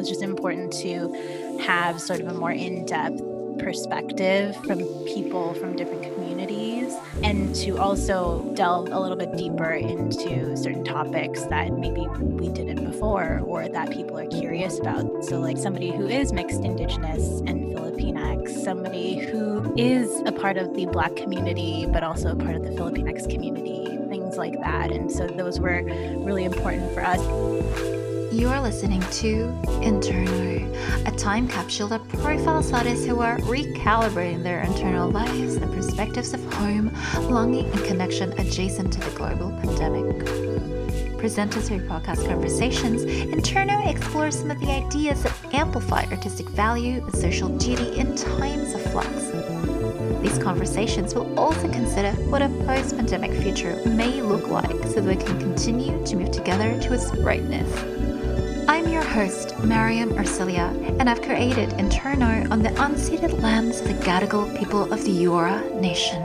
was just important to have sort of a more in depth perspective from people from different communities and to also delve a little bit deeper into certain topics that maybe we didn't before or that people are curious about. So, like somebody who is mixed Indigenous and Filipinx, somebody who is a part of the Black community, but also a part of the Filipinx community, things like that. And so, those were really important for us. You are listening to Interno, a time capsule that profiles artists who are recalibrating their internal lives and perspectives of home, longing, and connection adjacent to the global pandemic. Presented through podcast conversations, Interno explores some of the ideas that amplify artistic value and social duty in times of flux. These conversations will also consider what a post pandemic future may look like so that we can continue to move together to its brightness. Host, Mariam Arcilla, and I've created Interno on the unceded lands of the Gadigal people of the Eora Nation.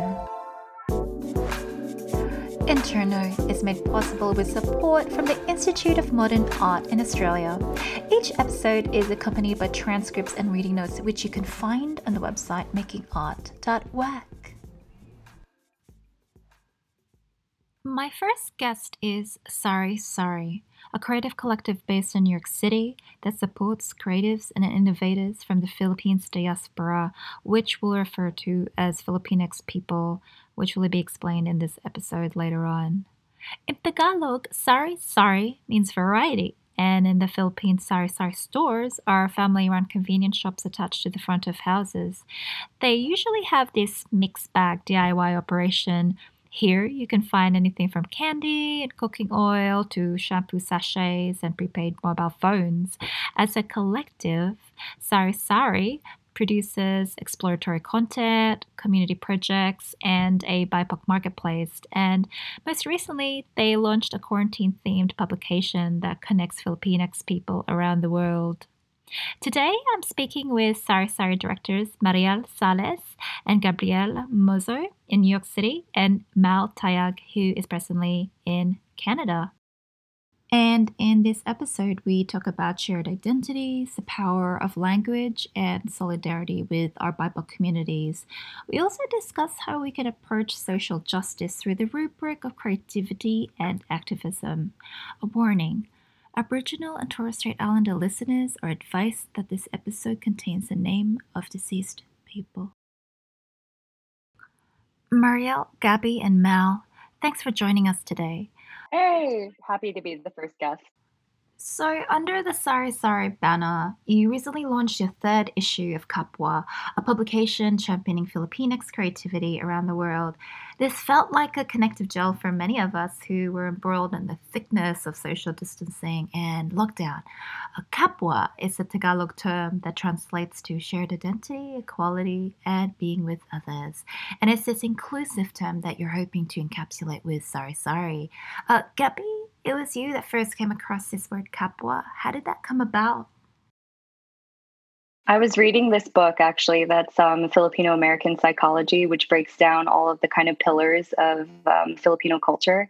Interno is made possible with support from the Institute of Modern Art in Australia. Each episode is accompanied by transcripts and reading notes, which you can find on the website makingart.wack. My first guest is Sorry Sari a creative collective based in New York City that supports creatives and innovators from the Philippines diaspora, which we'll refer to as Filipinx people, which will be explained in this episode later on. In Tagalog, sari sari means variety, and in the Philippines, sari sari stores are family run convenience shops attached to the front of houses. They usually have this mixed bag DIY operation here you can find anything from candy and cooking oil to shampoo sachets and prepaid mobile phones. As a collective, Sari Sari produces exploratory content, community projects, and a BIPOC marketplace. And most recently, they launched a quarantine themed publication that connects Filipinx people around the world. Today, I'm speaking with Sari directors Mariel Sales and Gabriel Mozo in New York City and Mal Tayag, who is presently in Canada. And in this episode, we talk about shared identities, the power of language, and solidarity with our BIPOC communities. We also discuss how we can approach social justice through the rubric of creativity and activism. A warning Aboriginal and Torres Strait Islander listeners are advised that this episode contains the name of deceased people. Mariel, Gabby, and Mal, thanks for joining us today. Hey, happy to be the first guest. So, under the Sari Sari banner, you recently launched your third issue of Kapwa, a publication championing Filipinx creativity around the world. This felt like a connective gel for many of us who were embroiled in the thickness of social distancing and lockdown. A Kapwa is a Tagalog term that translates to shared identity, equality, and being with others. And it's this inclusive term that you're hoping to encapsulate with Sari Sari. Uh, Gabby, it was you that first came across this word kapwa. How did that come about? I was reading this book actually that's um, Filipino American psychology, which breaks down all of the kind of pillars of um, Filipino culture.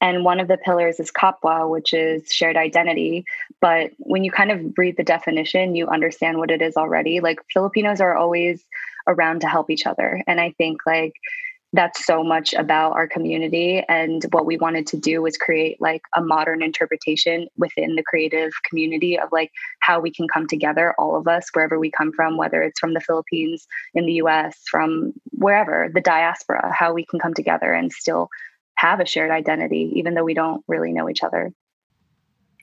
And one of the pillars is kapwa, which is shared identity. But when you kind of read the definition, you understand what it is already. Like Filipinos are always around to help each other. And I think like that's so much about our community and what we wanted to do was create like a modern interpretation within the creative community of like how we can come together all of us wherever we come from whether it's from the philippines in the us from wherever the diaspora how we can come together and still have a shared identity even though we don't really know each other.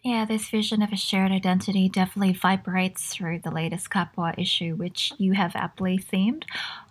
Yeah, this vision of a shared identity definitely vibrates through the latest Kapwa issue, which you have aptly themed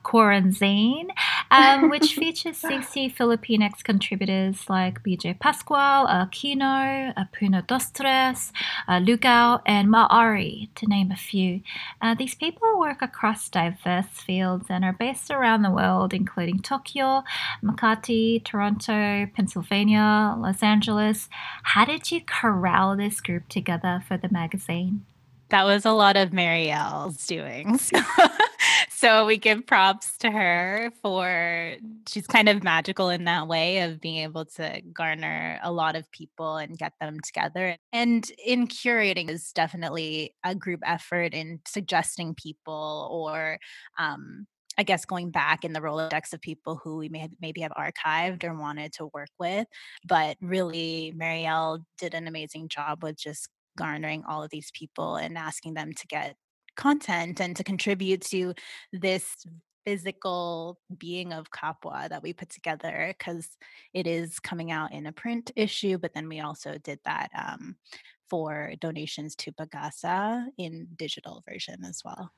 Quarantine, um, which features 60 Filipinx contributors like BJ Pascual, Aquino, Puno Dostres, uh, Lugao, and Ma'ari, to name a few. Uh, these people work across diverse fields and are based around the world, including Tokyo, Makati, Toronto, Pennsylvania, Los Angeles. How did you corral this group together for the magazine? That was a lot of Marielle's doing. so we give props to her for she's kind of magical in that way of being able to garner a lot of people and get them together. And in curating is definitely a group effort in suggesting people or um, I guess going back in the Rolodex of people who we may have, maybe have archived or wanted to work with. But really, Marielle did an amazing job with just garnering all of these people and asking them to get content and to contribute to this physical being of Kapwa that we put together because it is coming out in a print issue, but then we also did that um, for donations to Bagasa in digital version as well.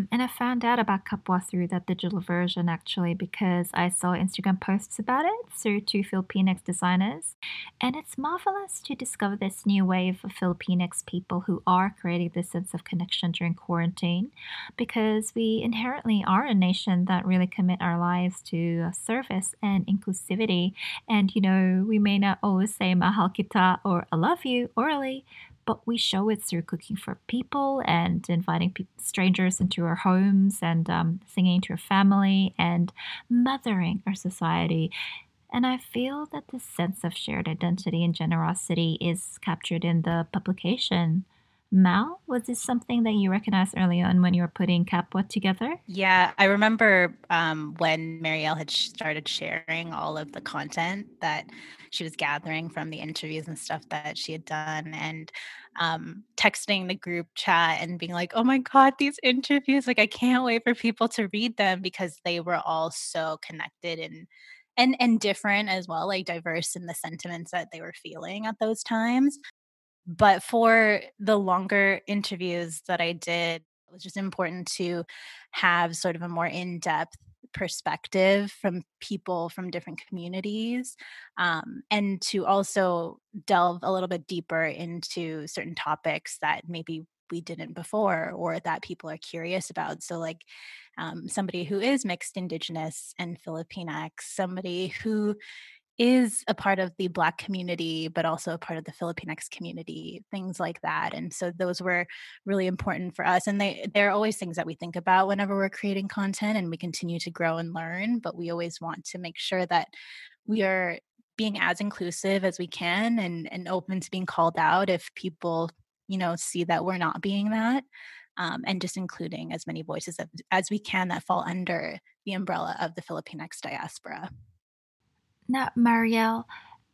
Mm, and I found out about Kapwa through that digital version actually because I saw Instagram posts about it through two Filipinx designers. And it's marvelous to discover this new wave of Filipinx people who are creating this sense of connection during quarantine because we inherently are a nation that really commit our lives to service and inclusivity. And, you know, we may not always say mahal kita or I love you orally, but we show it through cooking for people and inviting strangers into our homes and um, singing to our family and mothering our society. And I feel that this sense of shared identity and generosity is captured in the publication. Mal, was this something that you recognized early on when you were putting Kapwa together? Yeah, I remember um, when Marielle had started sharing all of the content that she was gathering from the interviews and stuff that she had done, and um, texting the group chat and being like, "Oh my god, these interviews! Like, I can't wait for people to read them because they were all so connected and." And, and different as well, like diverse in the sentiments that they were feeling at those times. But for the longer interviews that I did, it was just important to have sort of a more in depth perspective from people from different communities um, and to also delve a little bit deeper into certain topics that maybe we didn't before or that people are curious about. So, like um, somebody who is mixed Indigenous and Filipinx, somebody who is a part of the Black community, but also a part of the Filipinx community, things like that. And so those were really important for us. And they they're always things that we think about whenever we're creating content and we continue to grow and learn. But we always want to make sure that we are being as inclusive as we can and, and open to being called out if people, you know, see that we're not being that. Um, and just including as many voices as, as we can that fall under the umbrella of the Filipinx diaspora. Now, Marielle,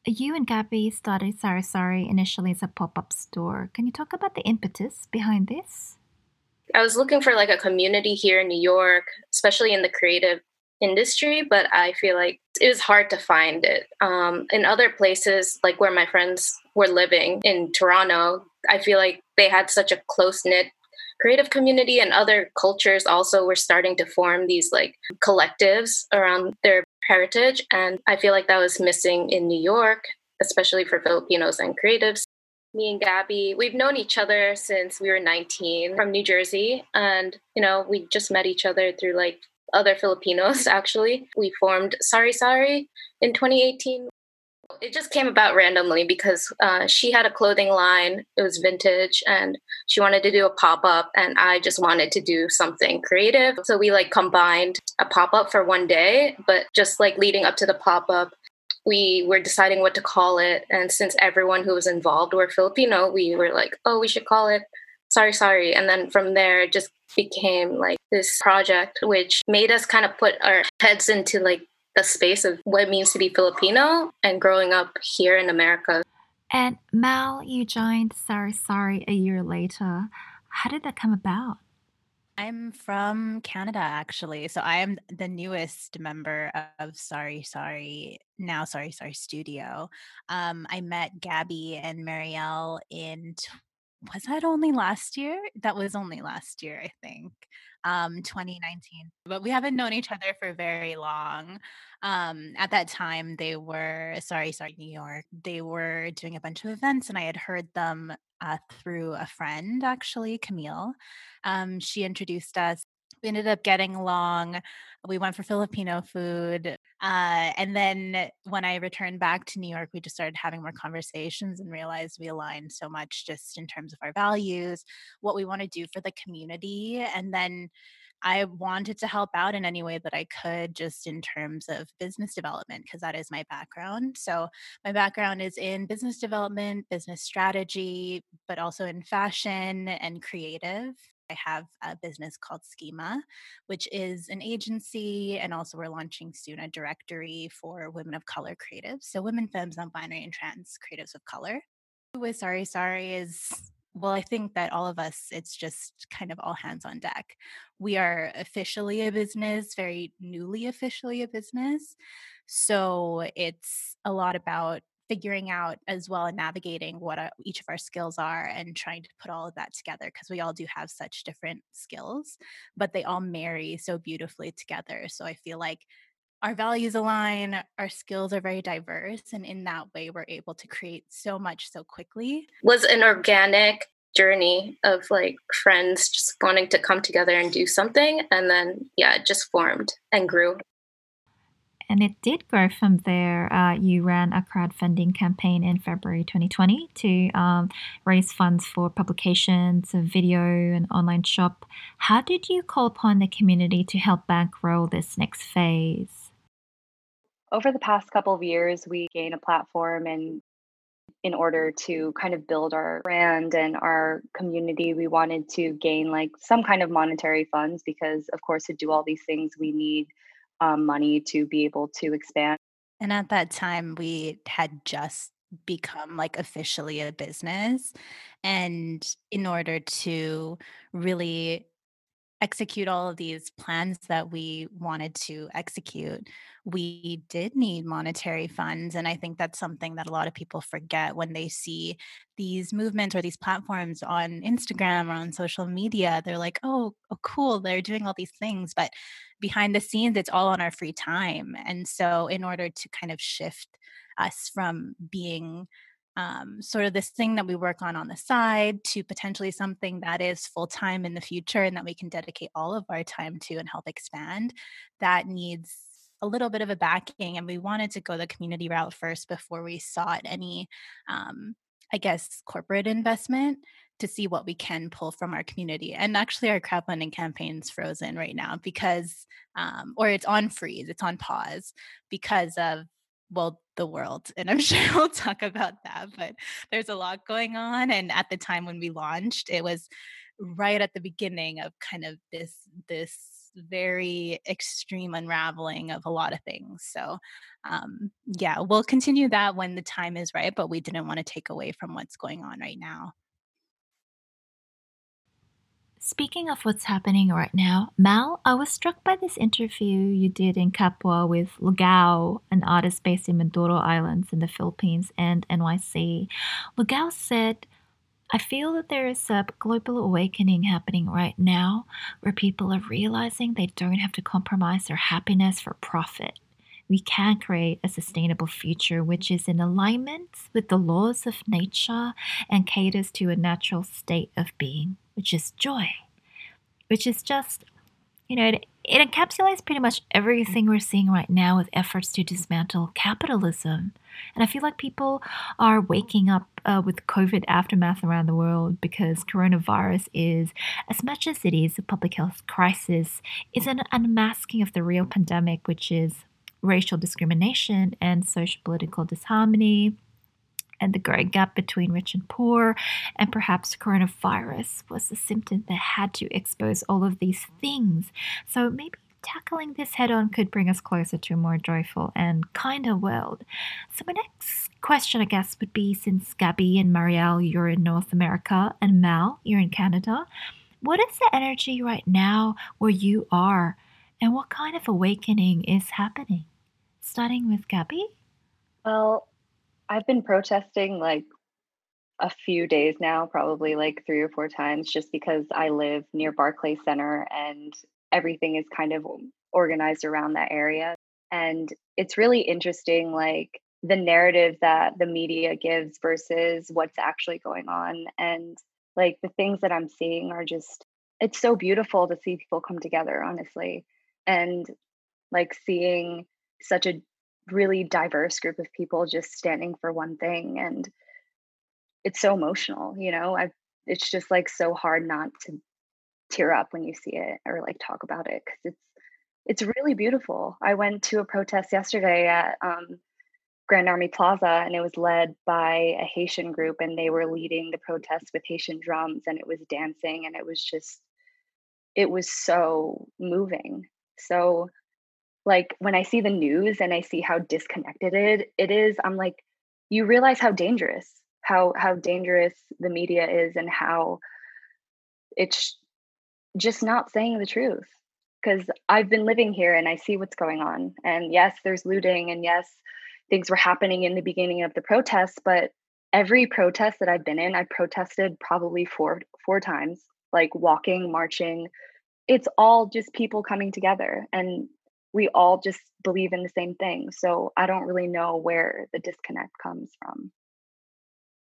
you and Gabby started Sari Sari initially as a pop up store. Can you talk about the impetus behind this? I was looking for like a community here in New York, especially in the creative industry, but I feel like it was hard to find it. Um, in other places, like where my friends were living in Toronto, I feel like they had such a close knit creative community and other cultures also were starting to form these like collectives around their heritage. And I feel like that was missing in New York, especially for Filipinos and creatives. Me and Gabby, we've known each other since we were 19 from New Jersey. And, you know, we just met each other through like other Filipinos, actually. We formed Sari Sari in 2018. It just came about randomly because uh, she had a clothing line. It was vintage, and she wanted to do a pop up, and I just wanted to do something creative. So we like combined a pop up for one day, but just like leading up to the pop up, we were deciding what to call it. And since everyone who was involved were Filipino, we were like, oh, we should call it Sari Sari. And then from there, it just became like this project, which made us kind of put our heads into like the space of what it means to be Filipino and growing up here in America. And Mal, you joined Sari Sari a year later. How did that come about? I'm from Canada, actually. So I am the newest member of Sari Sari, now Sari Sari Studio. Um, I met Gabby and Marielle in, was that only last year? That was only last year, I think um, 2019. But we haven't known each other for very long. Um, at that time, they were, sorry, sorry, New York, they were doing a bunch of events, and I had heard them uh, through a friend, actually, Camille. Um, she introduced us. We ended up getting along. We went for Filipino food. Uh, and then when I returned back to New York, we just started having more conversations and realized we aligned so much just in terms of our values, what we want to do for the community. And then I wanted to help out in any way that I could, just in terms of business development, because that is my background. So, my background is in business development, business strategy, but also in fashion and creative. I have a business called Schema, which is an agency, and also we're launching soon a directory for women of color creatives. So, women, femmes, non binary, and trans creatives of color. With Sari Sari is well, I think that all of us, it's just kind of all hands on deck. We are officially a business, very newly officially a business. So it's a lot about figuring out as well and navigating what uh, each of our skills are and trying to put all of that together because we all do have such different skills, but they all marry so beautifully together. So I feel like our values align, our skills are very diverse, and in that way, we're able to create so much so quickly. Was an organic journey of like friends just wanting to come together and do something, and then yeah, it just formed and grew. And it did grow from there. Uh, you ran a crowdfunding campaign in February 2020 to um, raise funds for publications, a video, and online shop. How did you call upon the community to help bankroll this next phase? over the past couple of years, we gained a platform and in order to kind of build our brand and our community, we wanted to gain like some kind of monetary funds because, of course, to do all these things, we need um, money to be able to expand. And at that time, we had just become like officially a business. And in order to really execute all of these plans that we wanted to execute, we did need monetary funds. And I think that's something that a lot of people forget when they see these movements or these platforms on Instagram or on social media. They're like, oh, oh cool, they're doing all these things. But behind the scenes, it's all on our free time. And so, in order to kind of shift us from being um, sort of this thing that we work on on the side to potentially something that is full time in the future and that we can dedicate all of our time to and help expand, that needs a little bit of a backing. And we wanted to go the community route first before we sought any, um, I guess, corporate investment to see what we can pull from our community. And actually, our crowdfunding campaign's frozen right now because, um, or it's on freeze, it's on pause because of well the world and i'm sure we'll talk about that but there's a lot going on and at the time when we launched it was right at the beginning of kind of this this very extreme unraveling of a lot of things so um yeah we'll continue that when the time is right but we didn't want to take away from what's going on right now Speaking of what's happening right now, Mal, I was struck by this interview you did in Kapwa with Lugao, an artist based in Mindoro Islands in the Philippines and NYC. Lugao said, I feel that there is a global awakening happening right now where people are realizing they don't have to compromise their happiness for profit. We can create a sustainable future which is in alignment with the laws of nature and caters to a natural state of being which is joy, which is just, you know, it, it encapsulates pretty much everything we're seeing right now with efforts to dismantle capitalism. And I feel like people are waking up uh, with COVID aftermath around the world because coronavirus is, as much as it is a public health crisis, is an unmasking of the real pandemic, which is racial discrimination and social political disharmony and the growing gap between rich and poor, and perhaps coronavirus was a symptom that had to expose all of these things. So maybe tackling this head on could bring us closer to a more joyful and kinder world. So, my next question, I guess, would be since Gabby and Marielle, you're in North America, and Mal, you're in Canada, what is the energy right now where you are, and what kind of awakening is happening? Starting with Gabby? Well, I've been protesting like a few days now, probably like three or four times, just because I live near Barclay Center and everything is kind of organized around that area. And it's really interesting, like the narrative that the media gives versus what's actually going on. And like the things that I'm seeing are just, it's so beautiful to see people come together, honestly. And like seeing such a really diverse group of people just standing for one thing and it's so emotional you know i it's just like so hard not to tear up when you see it or like talk about it because it's it's really beautiful. I went to a protest yesterday at um, Grand Army Plaza, and it was led by a Haitian group, and they were leading the protest with Haitian drums, and it was dancing, and it was just, it was so moving. So, like when I see the news and I see how disconnected it, it is, I'm like, you realize how dangerous, how how dangerous the media is, and how it's just not saying the truth. Because I've been living here and I see what's going on, and yes, there's looting, and yes, things were happening in the beginning of the protests, but every protest that I've been in, I protested probably four four times, like walking, marching. It's all just people coming together and we all just believe in the same thing. So I don't really know where the disconnect comes from.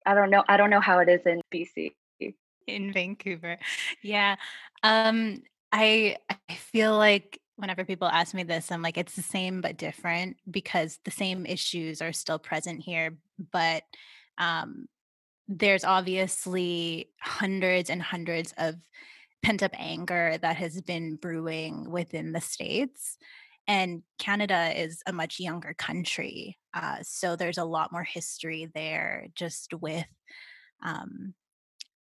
I don't know I don't know how it is in BC. In Vancouver. Yeah. Um I I feel like whenever people ask me this, I'm like, it's the same but different because the same issues are still present here. But um, there's obviously hundreds and hundreds of pent up anger that has been brewing within the States. And Canada is a much younger country. Uh, so there's a lot more history there just with um,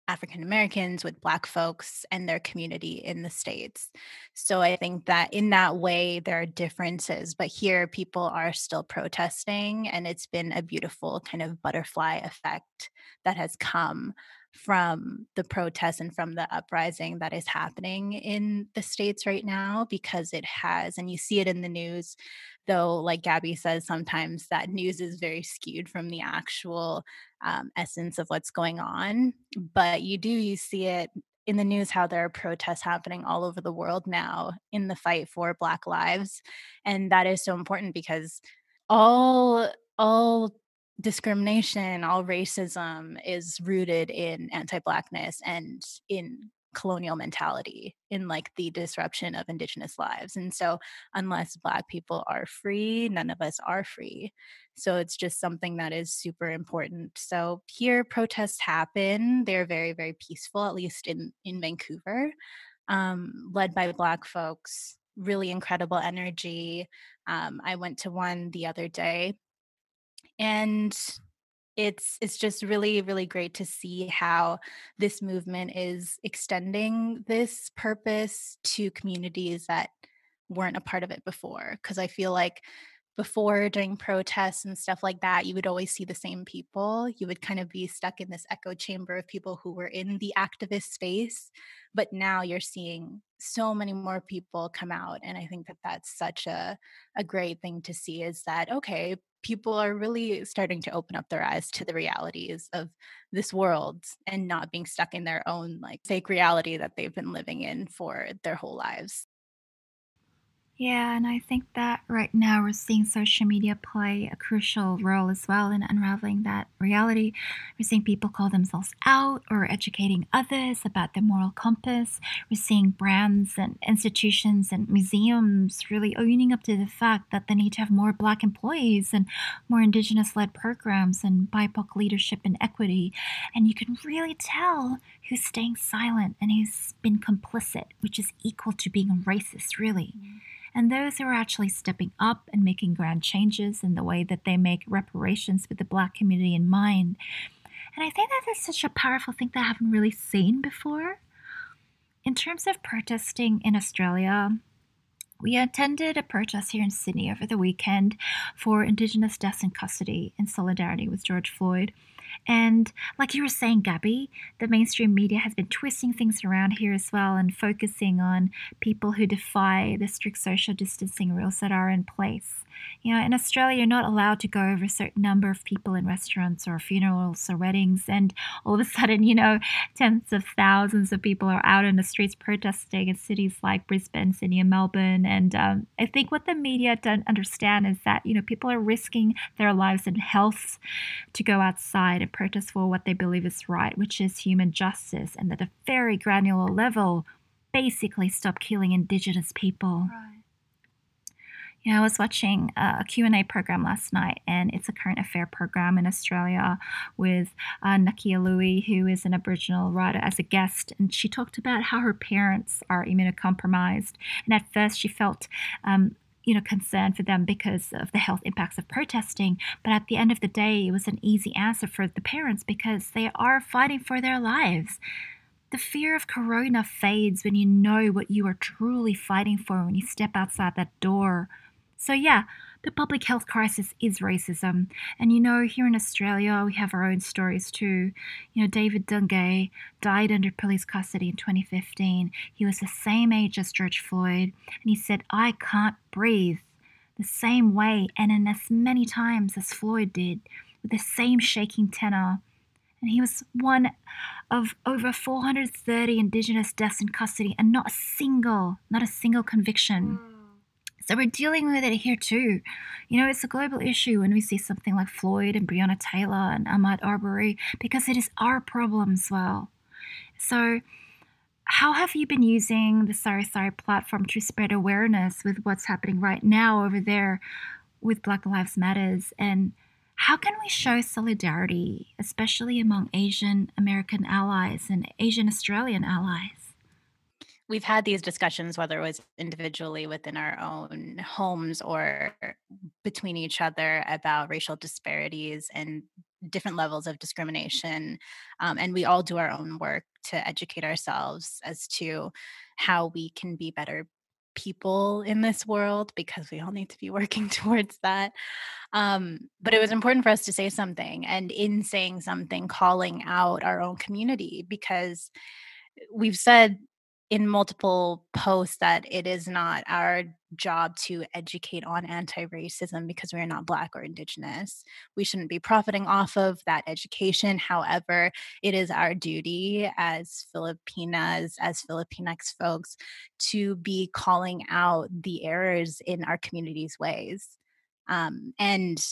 African Americans, with Black folks and their community in the States. So I think that in that way, there are differences, but here people are still protesting, and it's been a beautiful kind of butterfly effect that has come from the protests and from the uprising that is happening in the States right now because it has, and you see it in the news, though, like Gabby says, sometimes that news is very skewed from the actual um, essence of what's going on. But you do, you see it in the news how there are protests happening all over the world now in the fight for Black lives. And that is so important because all, all discrimination, all racism is rooted in anti Blackness and in colonial mentality in like the disruption of indigenous lives and so unless black people are free none of us are free. So it's just something that is super important. So here protests happen. They're very very peaceful at least in in vancouver um, led by black folks really incredible energy. Um, i went to one the other day and it's it's just really really great to see how this movement is extending this purpose to communities that weren't a part of it before because i feel like before during protests and stuff like that you would always see the same people. You would kind of be stuck in this echo chamber of people who were in the activist space but now you're seeing so many more people come out and i think that that's such a, a great thing to see is that okay people are really starting to open up their eyes to the realities of this world and not being stuck in their own like fake reality that they've been living in for their whole lives yeah, and I think that right now we're seeing social media play a crucial role as well in unraveling that reality. We're seeing people call themselves out or educating others about their moral compass. We're seeing brands and institutions and museums really owning up to the fact that they need to have more Black employees and more Indigenous led programs and BIPOC leadership and equity. And you can really tell who's staying silent and who's been complicit, which is equal to being racist, really. Mm-hmm and those who are actually stepping up and making grand changes in the way that they make reparations with the Black community in mind. And I think that is such a powerful thing that I haven't really seen before. In terms of protesting in Australia, we attended a protest here in Sydney over the weekend for Indigenous deaths in custody in solidarity with George Floyd. And like you were saying, Gabby, the mainstream media has been twisting things around here as well and focusing on people who defy the strict social distancing rules that are in place. You know, in Australia, you're not allowed to go over a certain number of people in restaurants or funerals or weddings. And all of a sudden, you know, tens of thousands of people are out in the streets protesting in cities like Brisbane, Sydney, and Melbourne. And um, I think what the media don't understand is that, you know, people are risking their lives and health to go outside and protest for what they believe is right, which is human justice. And at a very granular level, basically stop killing Indigenous people. Right Know, I was watching a Q&A program last night, and it's a current affair program in Australia with uh, Nakkiah Lui, who is an Aboriginal writer, as a guest. And she talked about how her parents are immunocompromised. And at first, she felt um, you know, concern for them because of the health impacts of protesting. But at the end of the day, it was an easy answer for the parents because they are fighting for their lives. The fear of corona fades when you know what you are truly fighting for when you step outside that door. So, yeah, the public health crisis is racism. And you know, here in Australia, we have our own stories too. You know, David Dungay died under police custody in 2015. He was the same age as George Floyd, and he said, I can't breathe the same way and in as many times as Floyd did, with the same shaking tenor. And he was one of over 430 Indigenous deaths in custody, and not a single, not a single conviction. Hmm. So we're dealing with it here too. You know, it's a global issue when we see something like Floyd and Breonna Taylor and Ahmaud Arbery because it is our problem as well. So, how have you been using the Sari Sari platform to spread awareness with what's happening right now over there with Black Lives Matters? And how can we show solidarity, especially among Asian American allies and Asian Australian allies? We've had these discussions whether it was individually within our own homes or between each other about racial disparities and different levels of discrimination um, and we all do our own work to educate ourselves as to how we can be better people in this world because we all need to be working towards that. Um, but it was important for us to say something and in saying something calling out our own community because we've said in multiple posts that it is not our job to educate on anti-racism because we're not black or indigenous. We shouldn't be profiting off of that education. However it is our duty as filipinas as filipinx folks to be calling out the errors in our community's ways. Um, and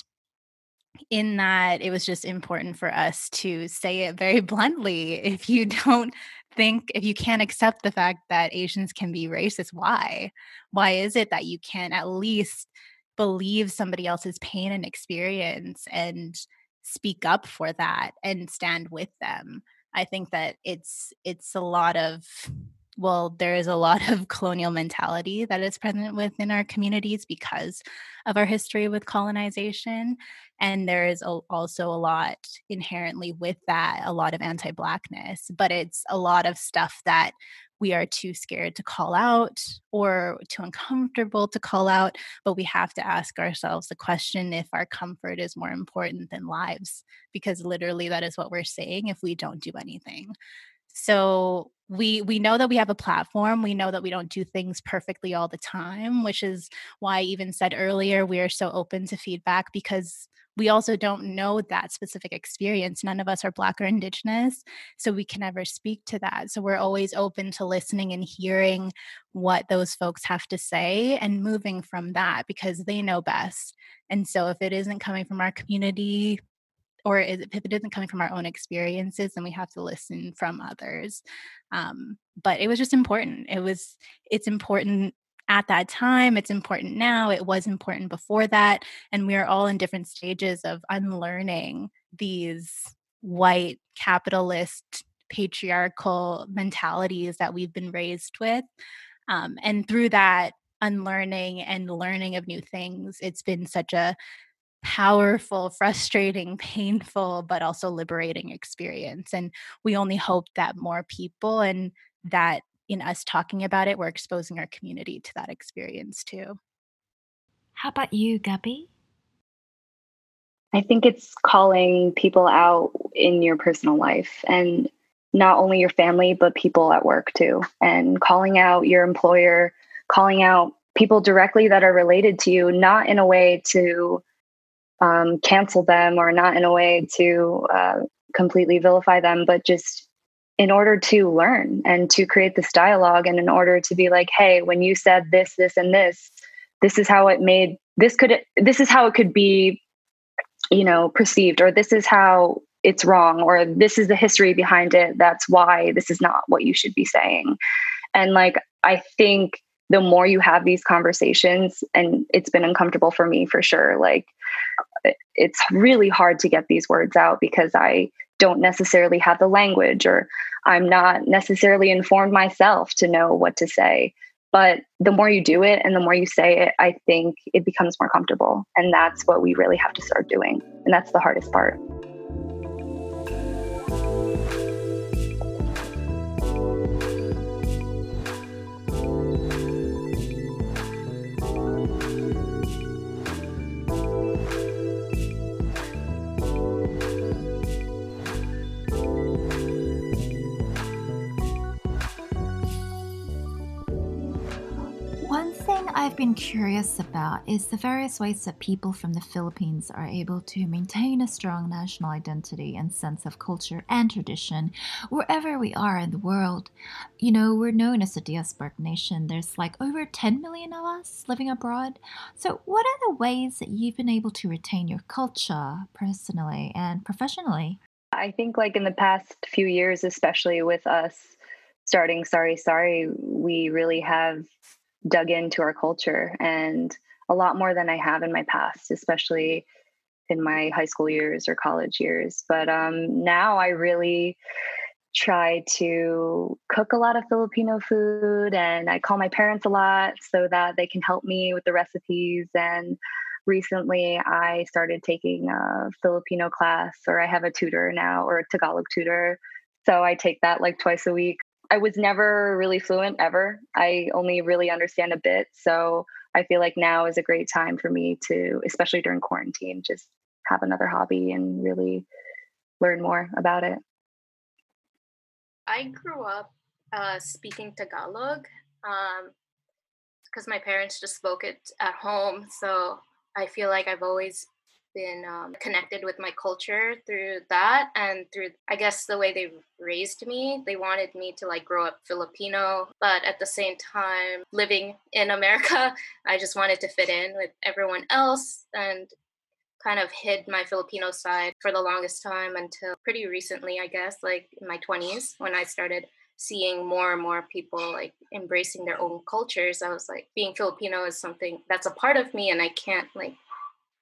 in that it was just important for us to say it very bluntly if you don't think if you can't accept the fact that Asians can be racist, why? Why is it that you can't at least believe somebody else's pain and experience and speak up for that and stand with them? I think that it's it's a lot of well, there is a lot of colonial mentality that is present within our communities because of our history with colonization. And there is a, also a lot inherently with that, a lot of anti Blackness, but it's a lot of stuff that we are too scared to call out or too uncomfortable to call out. But we have to ask ourselves the question if our comfort is more important than lives, because literally that is what we're saying if we don't do anything. So we we know that we have a platform we know that we don't do things perfectly all the time which is why i even said earlier we are so open to feedback because we also don't know that specific experience. None of us are black or indigenous so we can never speak to that. So we're always open to listening and hearing what those folks have to say and moving from that because they know best. And so if it isn't coming from our community or is if it isn't coming from our own experiences then we have to listen from others. Um, but it was just important. It was it's important at that time it's important now it was important before that and we are all in different stages of unlearning these white capitalist patriarchal mentalities that we've been raised with. Um, and through that unlearning and learning of new things it's been such a powerful, frustrating, painful, but also liberating experience. And we only hope that more people and that in us talking about it, we're exposing our community to that experience too. How about you, Gabby? I think it's calling people out in your personal life and not only your family, but people at work too. And calling out your employer, calling out people directly that are related to you, not in a way to um, cancel them or not in a way to uh, completely vilify them, but just in order to learn and to create this dialogue and in order to be like, hey, when you said this, this, and this, this is how it made this could this is how it could be you know perceived or this is how it's wrong or this is the history behind it that's why this is not what you should be saying. And like i think the more you have these conversations, and it's been uncomfortable for me for sure. Like, it's really hard to get these words out because I don't necessarily have the language or I'm not necessarily informed myself to know what to say. But the more you do it and the more you say it, I think it becomes more comfortable. And that's what we really have to start doing. And that's the hardest part. I've been curious about is the various ways that people from the Philippines are able to maintain a strong national identity and sense of culture and tradition wherever we are in the world. You know, we're known as a diasporic nation. There's like over 10 million of us living abroad. So, what are the ways that you've been able to retain your culture personally and professionally? I think, like in the past few years, especially with us starting Sari Sari, we really have dug into our culture and a lot more than I have in my past, especially in my high school years or college years. But um, now I really try to cook a lot of Filipino food and I call my parents a lot so that they can help me with the recipes. And recently I started taking a Filipino class, or I have a tutor now, or a Tagalog tutor. So I take that like twice a week. I was never really fluent ever. I only really understand a bit. So I feel like now is a great time for me to, especially during quarantine, just have another hobby and really learn more about it. I grew up uh, speaking Tagalog because um, my parents just spoke it at home. So I feel like I've always been um, connected with my culture through that and through i guess the way they raised me. They wanted me to like grow up filipino but at the same time living in america i just wanted to fit in with everyone else and kind of hid my filipino side for the longest time until pretty recently i guess like in my 20s when i started seeing more and more people like embracing their own cultures. I was like being filipino is something that's a part of me and i can't like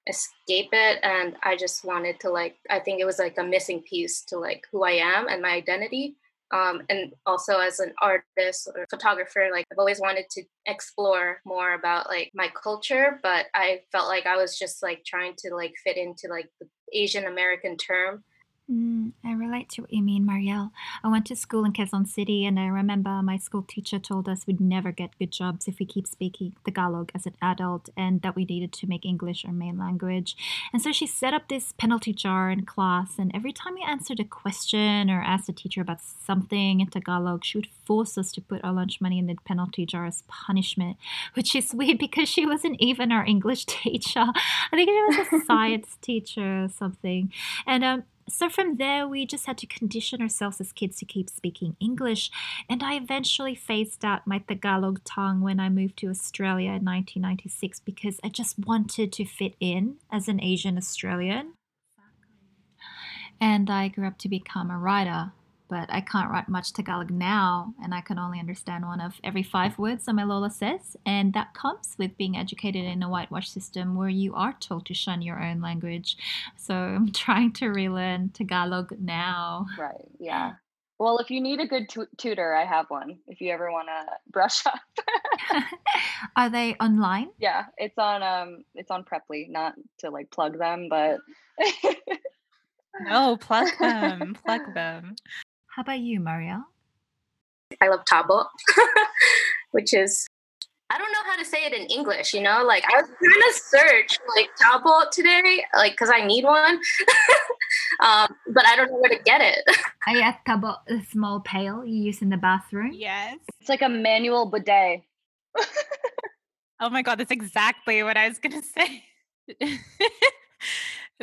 escape it and i just wanted to like i think it was like a missing piece to like who i am and my identity. Um, and also as an artist or photographer like i've always wanted to explore more about like my culture but i felt like i was just like trying to like fit into like the asian american term Mm, I relate to what you mean, Marielle. I went to school in Quezon City, and I remember my school teacher told us we'd never get good jobs if we keep speaking Tagalog as an adult, and that we needed to make English our main language. And so she set up this penalty jar in class, and every time we answered a question or asked the teacher about something in Tagalog, she would force us to put our lunch money in the penalty jar as punishment, which is weird because she wasn't even our English teacher. I think she was a science teacher or something. And um, so from there, we just had to condition ourselves as kids to keep speaking English. And I eventually phased out my Tagalog tongue when I moved to Australia in 1996 because I just wanted to fit in as an Asian Australian. And I grew up to become a writer but I can't write much Tagalog now, and I can only understand one of every five words that my Lola says. And that comes with being educated in a whitewash system where you are told to shun your own language. So I'm trying to relearn Tagalog now. Right, yeah. Well, if you need a good t- tutor, I have one. If you ever want to brush up. Are they online? Yeah, it's on um it's on Preply, not to like plug them, but No, plug them, plug them. How about you, Maria? I love Tabo, which is I don't know how to say it in English, you know? Like I was trying to search like Tabo today, like because I need one. um, but I don't know where to get it. I yeah, Tabo, a small pail you use in the bathroom. Yes. It's like a manual bidet. oh my god, that's exactly what I was gonna say.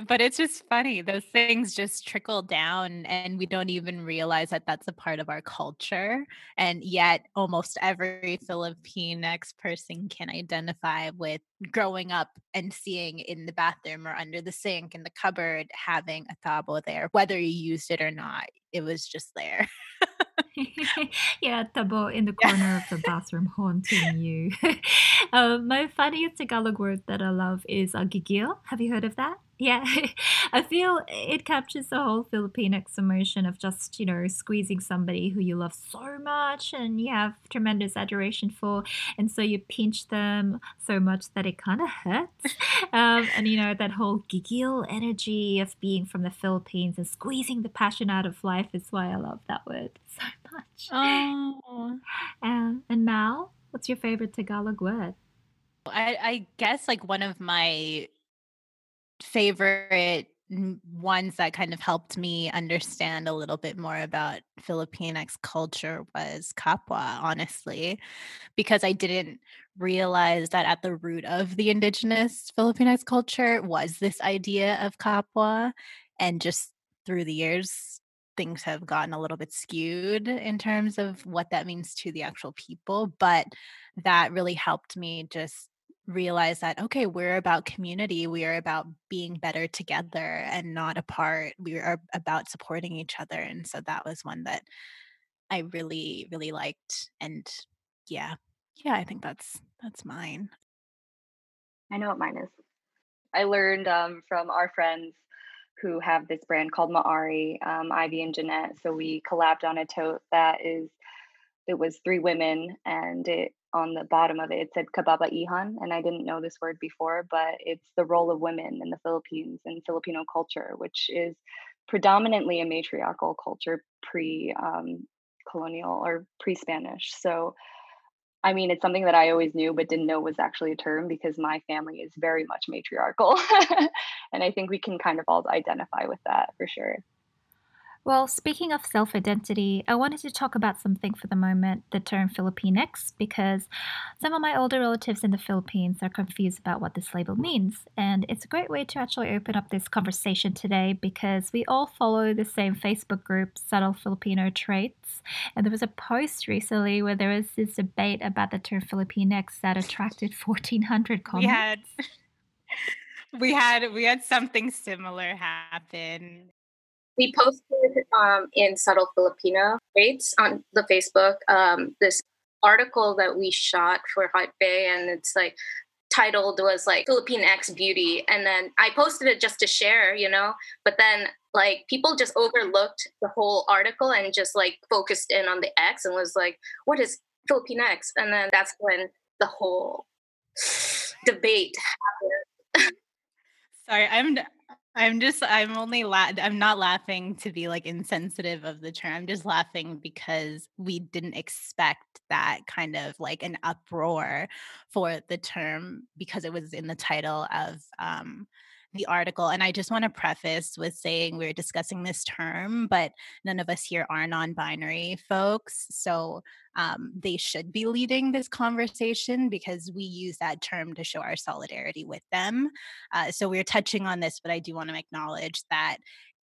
But it's just funny. Those things just trickle down, and we don't even realize that that's a part of our culture. And yet, almost every Filipinx person can identify with growing up and seeing in the bathroom or under the sink in the cupboard having a tabo there, whether you used it or not. It was just there. yeah, tabo in the corner of the bathroom haunting you. uh, my funniest Tagalog word that I love is uh, gigil. Have you heard of that? Yeah, I feel it captures the whole Filipinx emotion of just, you know, squeezing somebody who you love so much and you have tremendous adoration for. And so you pinch them so much that it kind of hurts. Um, and, you know, that whole gigil energy of being from the Philippines and squeezing the passion out of life is why I love that word so much. Oh. Um, and Mal, what's your favorite Tagalog word? I, I guess like one of my favorite ones that kind of helped me understand a little bit more about Filipinx culture was kapwa, honestly, because I didn't realize that at the root of the indigenous Filipinx culture was this idea of kapwa. And just through the years, things have gotten a little bit skewed in terms of what that means to the actual people. But that really helped me just realize that okay we're about community we are about being better together and not apart we are about supporting each other. And so that was one that i really really liked and yeah. Yeah i think that's that's mine. I know what mine is. I learned um, from our friends who have this brand called maari um, ivy and jeanette. So we collabed on a tote that is it was three women and it on the bottom of it, it said kababaihan, and I didn't know this word before, but it's the role of women in the Philippines and Filipino culture, which is predominantly a matriarchal culture pre um, colonial or pre Spanish. So, I mean, it's something that I always knew but didn't know was actually a term because my family is very much matriarchal. and I think we can kind of all identify with that for sure. Well, speaking of self identity, I wanted to talk about something for the moment the term Filipinx, because some of my older relatives in the Philippines are confused about what this label means. And it's a great way to actually open up this conversation today because we all follow the same Facebook group, Subtle Filipino Traits. And there was a post recently where there was this debate about the term Filipinx that attracted 1,400 comments. We had. We had we had something similar happen we posted um, in Subtle Filipino Traits on the Facebook um, this article that we shot for Hot Bay, and it's like titled was like Philippine X Beauty, and then I posted it just to share, you know. But then like people just overlooked the whole article and just like focused in on the X and was like, "What is Philippine X? And then that's when the whole debate happened. Sorry, I'm I'm just I'm only la- I'm not laughing to be like insensitive of the term. I'm just laughing because we didn't expect that kind of like an uproar for the term because it was in the title of um the article. And I just want to preface with saying we're discussing this term, but none of us here are non binary folks. So um, they should be leading this conversation because we use that term to show our solidarity with them. Uh, so we're touching on this, but I do want to acknowledge that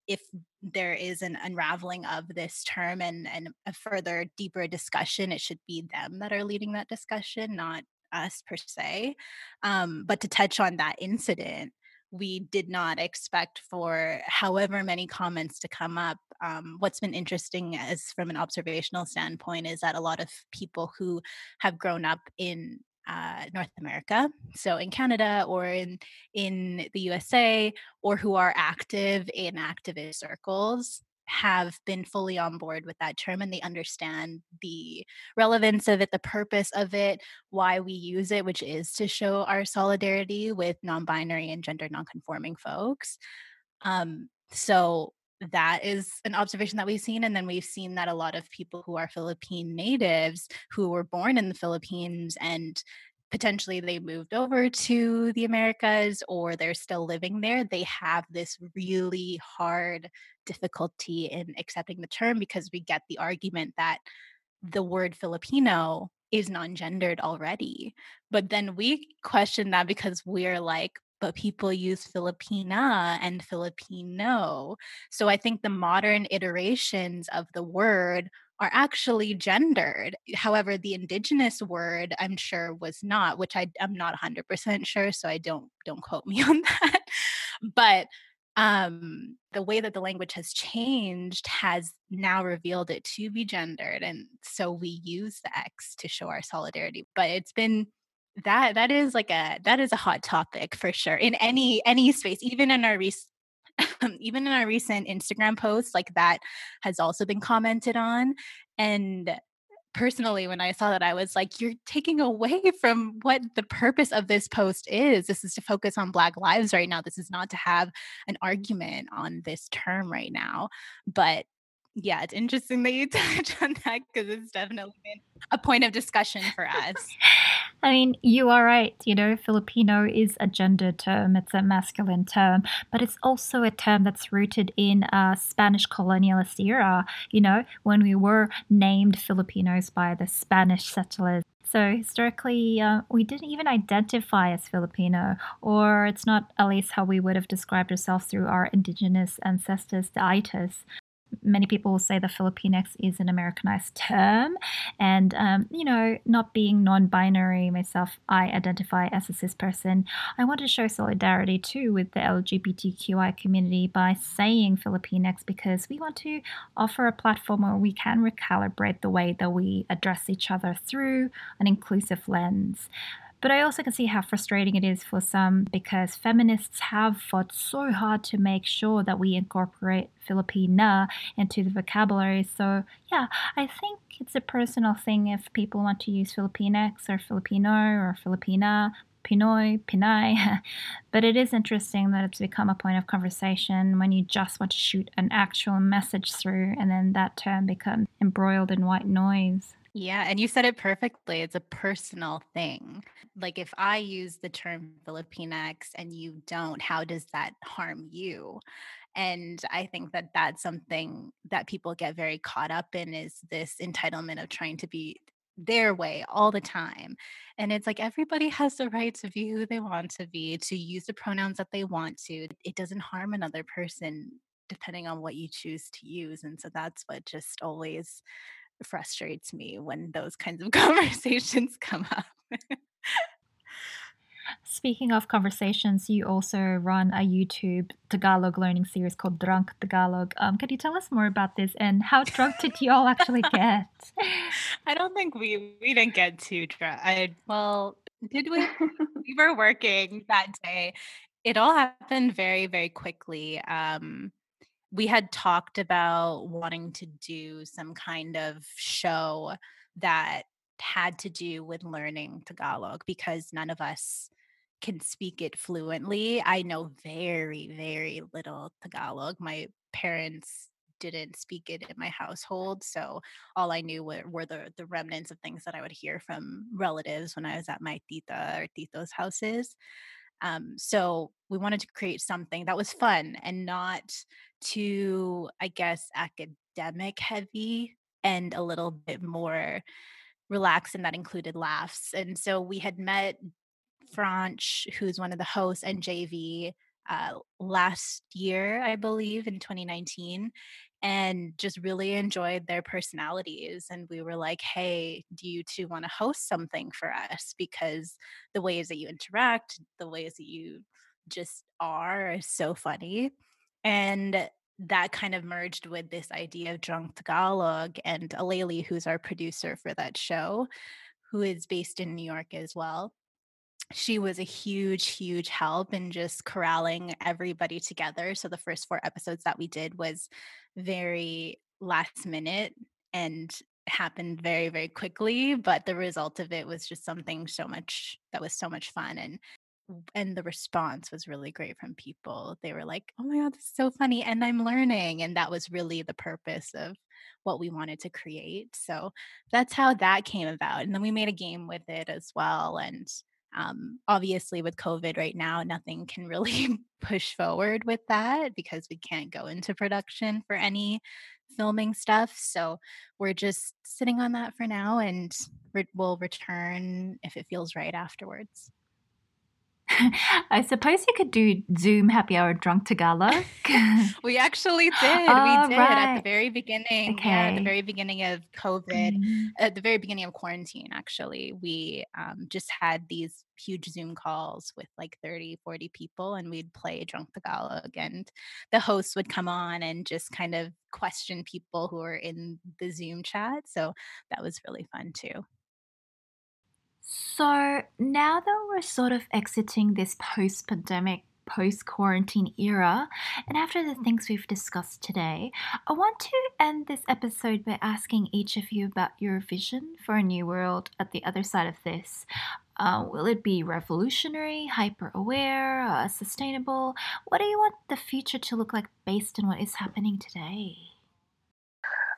if there is an unraveling of this term and, and a further deeper discussion, it should be them that are leading that discussion, not us per se. Um, but to touch on that incident, we did not expect for however many comments to come up. Um, what's been interesting as from an observational standpoint is that a lot of people who have grown up in uh, North America, so in Canada or in in the USA, or who are active in activist circles, have been fully on board with that term and they understand the relevance of it, the purpose of it, why we use it, which is to show our solidarity with non binary and gender non-conforming folks. Um, so that is an observation that we've seen. And then we've seen that a lot of people who are Philippine natives who were born in the Philippines and potentially they moved over to the Americas or they're still living there, they have this really hard difficulty in accepting the term because we get the argument that the word Filipino is non gendered already. But then we question that because we're like, but people use Filipina and Filipino. So I think the modern iterations of the word are actually gendered. However, the indigenous word, I'm sure, was not, which I, I'm not 100% sure, so I don't don't quote me on that. But um, the way that the language has changed has now revealed it to be gendered. And so we use the X to show our solidarity. But it's been that that is like a that is a hot topic for sure in any any space even in our recent even in our recent Instagram posts, like that has also been commented on. And personally, when I saw that, I was like, you're taking away from what the purpose of this post is. This is to focus on Black lives right now. This is not to have an argument on this term right now. But yeah, it's interesting that you touch on that because it's definitely been a point of discussion for us. I mean, you are right. You know, Filipino is a gender term, it's a masculine term, but it's also a term that's rooted in a Spanish colonialist era, you know, when we were named Filipinos by the Spanish settlers. So historically, uh, we didn't even identify as Filipino, or it's not at least how we would have described ourselves through our indigenous ancestors, the Aitas many people will say the Filipinx is an Americanized term. And, um, you know, not being non binary myself, I identify as a cis person. I want to show solidarity too with the LGBTQI community by saying Filipinx because we want to offer a platform where we can recalibrate the way that we address each other through an inclusive lens. But I also can see how frustrating it is for some because feminists have fought so hard to make sure that we incorporate Filipina into the vocabulary. So, yeah, I think it's a personal thing if people want to use Filipinx or Filipino or Filipina. Pinoy, Pinay. but it is interesting that it's become a point of conversation when you just want to shoot an actual message through and then that term becomes embroiled in white noise. Yeah, and you said it perfectly. It's a personal thing. Like if I use the term Filipinx and you don't, how does that harm you? And I think that that's something that people get very caught up in is this entitlement of trying to be their way all the time. And it's like everybody has the right to be who they want to be, to use the pronouns that they want to. It doesn't harm another person depending on what you choose to use. And so that's what just always frustrates me when those kinds of conversations come up. Speaking of conversations, you also run a YouTube Tagalog learning series called Drunk Tagalog. Um, can you tell us more about this and how drunk did you all actually get? I don't think we we didn't get too drunk. I well, did we? we were working that day. It all happened very very quickly. Um, we had talked about wanting to do some kind of show that had to do with learning Tagalog because none of us can speak it fluently. I know very, very little Tagalog. My parents didn't speak it in my household. So all I knew were, were, the, the remnants of things that I would hear from relatives when I was at my tita or tito's houses. Um, so we wanted to create something that was fun and not too, I guess, academic heavy and a little bit more relaxed, and that included laughs. And so we had met Franch, who's one of the hosts, and JV uh, last year, I believe, in 2019, and just really enjoyed their personalities. And we were like, hey, do you two want to host something for us? Because the ways that you interact, the ways that you just are, are so funny. And that kind of merged with this idea of drunk Tagalog and Aleli, who's our producer for that show, who is based in New York as well. She was a huge, huge help in just corralling everybody together. So the first four episodes that we did was very last minute and happened very very quickly but the result of it was just something so much that was so much fun and and the response was really great from people. They were like, "Oh my god, this is so funny and I'm learning." And that was really the purpose of what we wanted to create. So that's how that came about. And then we made a game with it as well and um, obviously with covid right now nothing can really push forward with that because we can't go into production for any filming stuff so we're just sitting on that for now and re- we'll return if it feels right afterwards I suppose you could do Zoom happy hour drunk Tagalog. we actually did. Oh, we did right. at the very beginning. Yeah, at the very beginning of COVID. Mm. at the very beginning of quarantine actually we um, just had these huge zoom calls with like 30 40 people and we'd play drunk tagalog and the host would come on and just kind of question people who were in the zoom chat so that was really fun too So now that we're sort of exiting this post pandemic, post quarantine era, and after the things we've discussed today, I want to end this episode by asking each of you about your vision for a new world at the other side of this. Uh, will it be revolutionary, hyper aware, uh, sustainable? What do you want the future to look like based on what is happening today?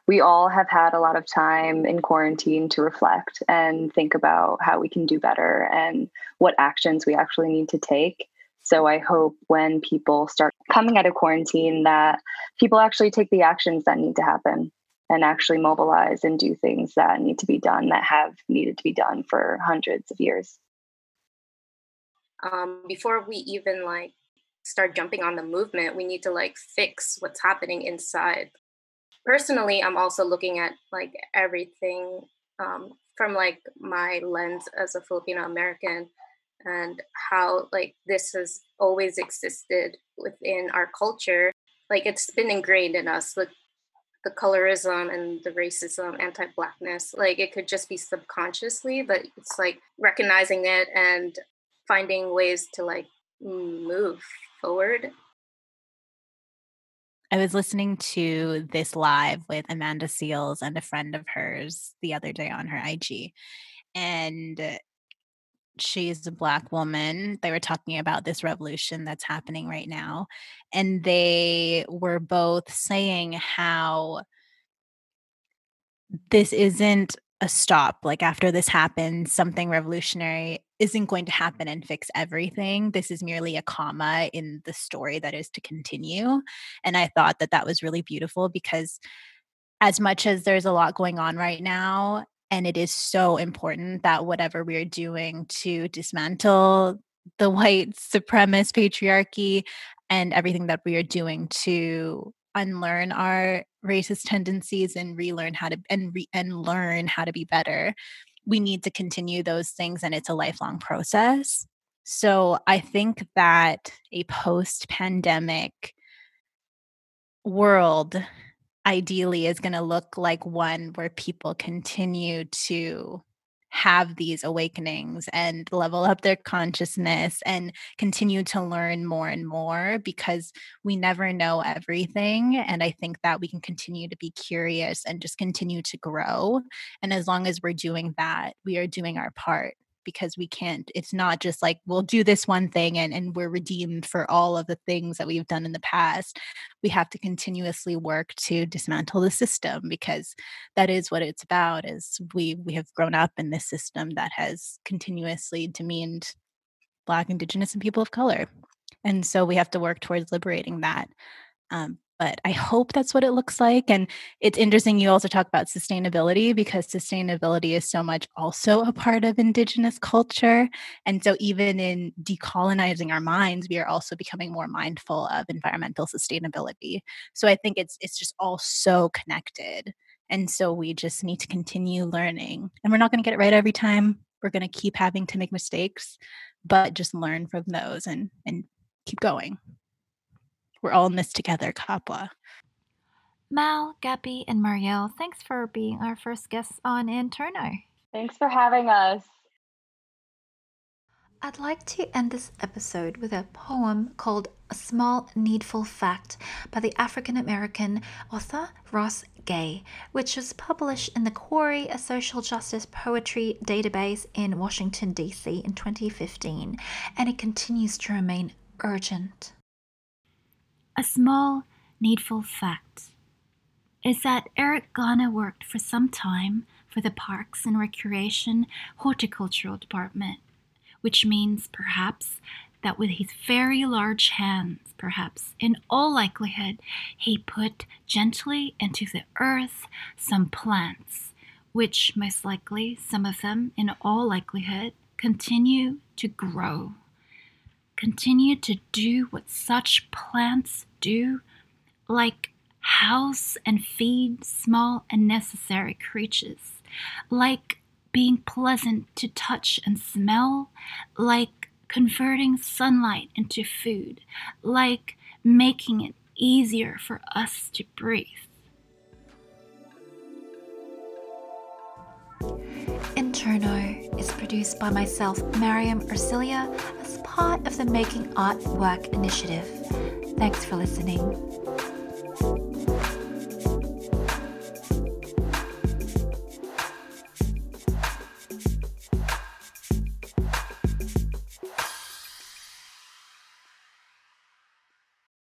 We all have had a lot of time in quarantine to reflect and think about how we can do better and what actions we actually need to take. So I hope when people start coming out of quarantine that people actually take the actions that need to happen and actually mobilize and do things that need to be done that have needed to be done for hundreds of years. Um, before we even like start jumping on the movement, we need to like fix what's happening inside. Personally, I'm also looking at like everything um, from like my lens as a Filipino American and how like this has always existed within our culture. Like it's been ingrained in us. Like the colorism and the racism, anti-blackness, like it could just be subconsciously, but it's like recognizing it and finding ways to like move forward. I was listening to this live with Amanda Seales and a friend of hers the other day on her IG. And she's a black woman. They were talking about this revolution that's happening right now. And they were both saying how this isn't a stop. Like after this happens, something revolutionary isn't going to happen and fix everything. This is merely a comma in the story that is to continue. And I thought that that was really beautiful because as much as there's a lot going on right now, and it is so important that whatever we're doing to dismantle the white supremacist patriarchy and everything that we are doing to unlearn our racist tendencies and relearn how to and re, and learn how to be better we need to continue those things and it's a lifelong process. So i think that a post pandemic world ideally is going to look like one where people continue to have these awakenings and level up their consciousness and continue to learn more and more because we never know everything. And I think that we can continue to be curious and just continue to grow. And as long as we're doing that, we are doing our part because we can't it's not just like we'll do this one thing and, and we're redeemed for all of the things that we've done in the past. We have to continuously work to dismantle the system because that is what it's about is we we have grown up in this system that has continuously demeaned black indigenous and people of color. And so we have to work towards liberating that um, but I hope that's what it looks like. And it's interesting you also talk about sustainability because sustainability is so much also a part of Indigenous culture. And so, even in decolonizing our minds, we are also becoming more mindful of environmental sustainability. So, I think it's it's just all so connected. And so, we just need to continue learning. And we're not going to get it right every time. We're going to keep having to make mistakes, but just learn from those and and keep going. We're all in this together, Kapwa. Mal, Gabby, and Marielle, thanks for being our first guests on Interno. Thanks for having us. I'd like to end this episode with a poem called A Small Needful Fact by the African American author Ross Gay, which was published in the Quarry, a social justice poetry database in Washington, D.C. in 2015, and it continues to remain urgent. A small needful fact is that Eric Garner worked for some time for the Parks and Recreation Horticultural Department, which means perhaps that with his very large hands, perhaps in all likelihood, he put gently into the earth some plants, which most likely, some of them in all likelihood, continue to grow. Continue to do what such plants do, like house and feed small and necessary creatures, like being pleasant to touch and smell, like converting sunlight into food, like making it easier for us to breathe. Interno is produced by myself, Mariam Arcilla, part of the Making Art Work initiative. Thanks for listening.